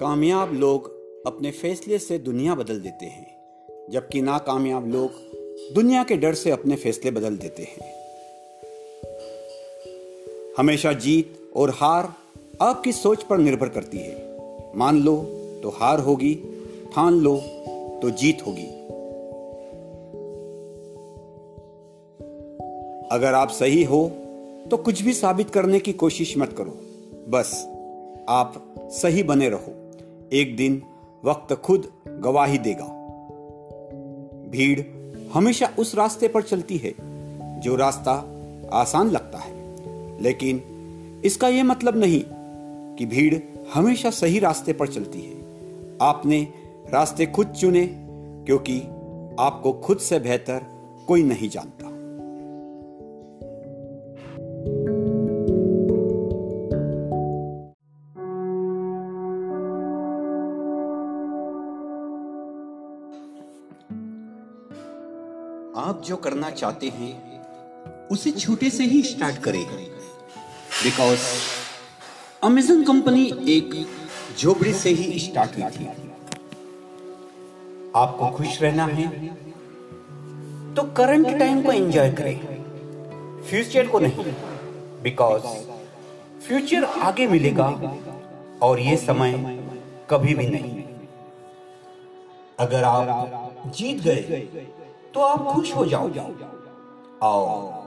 कामयाब लोग अपने फैसले से दुनिया बदल देते हैं, जबकि नाकामयाब लोग दुनिया के डर से अपने फैसले बदल देते हैं। हमेशा जीत और हार आपकी सोच पर निर्भर करती है। मान लो तो हार होगी, ठान लो तो जीत होगी। अगर आप सही हो तो कुछ भी साबित करने की कोशिश मत करो। बस आप सही बने रहो। एक दिन वक्त खुद गवाही देगा। भीड़ हमेशा उस रास्ते पर चलती है, जो रास्ता आसान लगता है। लेकिन इसका यह मतलब नहीं कि भीड़ हमेशा सही रास्ते पर चलती है। आपने रास्ते खुद चुने, क्योंकि आपको खुद से बेहतर कोई नहीं जानता। आप जो करना चाहते हैं, उसे छोटे से ही स्टार्ट करें। बिकॉज़ अमेजन कंपनी एक झोपड़ी से ही स्टार्ट हुई थी। आपको खुश रहना है? तो करंट टाइम को एंजॉय करें। फ्यूचर को नहीं बिकॉज़ फ्यूचर आगे मिलेगा और ये समय कभी भी नहीं। अगर आप जीत गए तो आप खुश हो जाओ और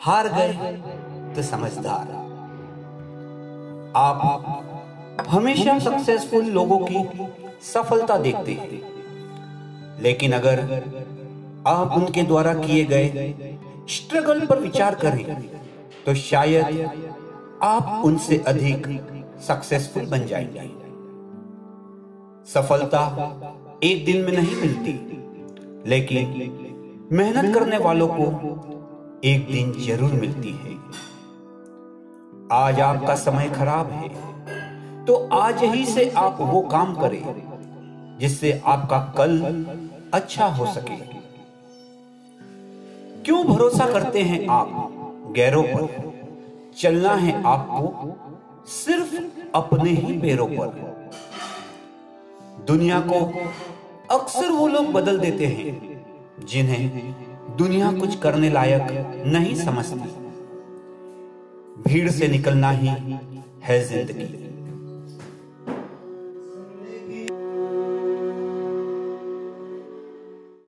हार गए तो समझदार। आप हमेशा सक्सेसफुल लोगों की सफलता देखते हैं। लेकिन अगर आप उनके द्वारा किए गए स्ट्रगल पर विचार करें तो शायद आप उनसे अधिक सक्सेसफुल बन जाएँगे। सफलता एक दिन में नहीं मिलती, लेकिन मेहनत करने वालों को एक दिन ज़रूर मिलती है। आज आपका समय खराब है। तो आज ही से आप वो काम करें जिससे आपका कल अच्छा हो सके। क्यों भरोसा करते हैं आप? गैरों पर। चलना है आपको सिर्फ़ अपने ही पैरों पर दुनिया को अक्सर वो लोग बदल देते हैं। जिन्हें दुनिया कुछ करने लायक नहीं समझती। भीड़ से निकलना ही है ज़िंदगी।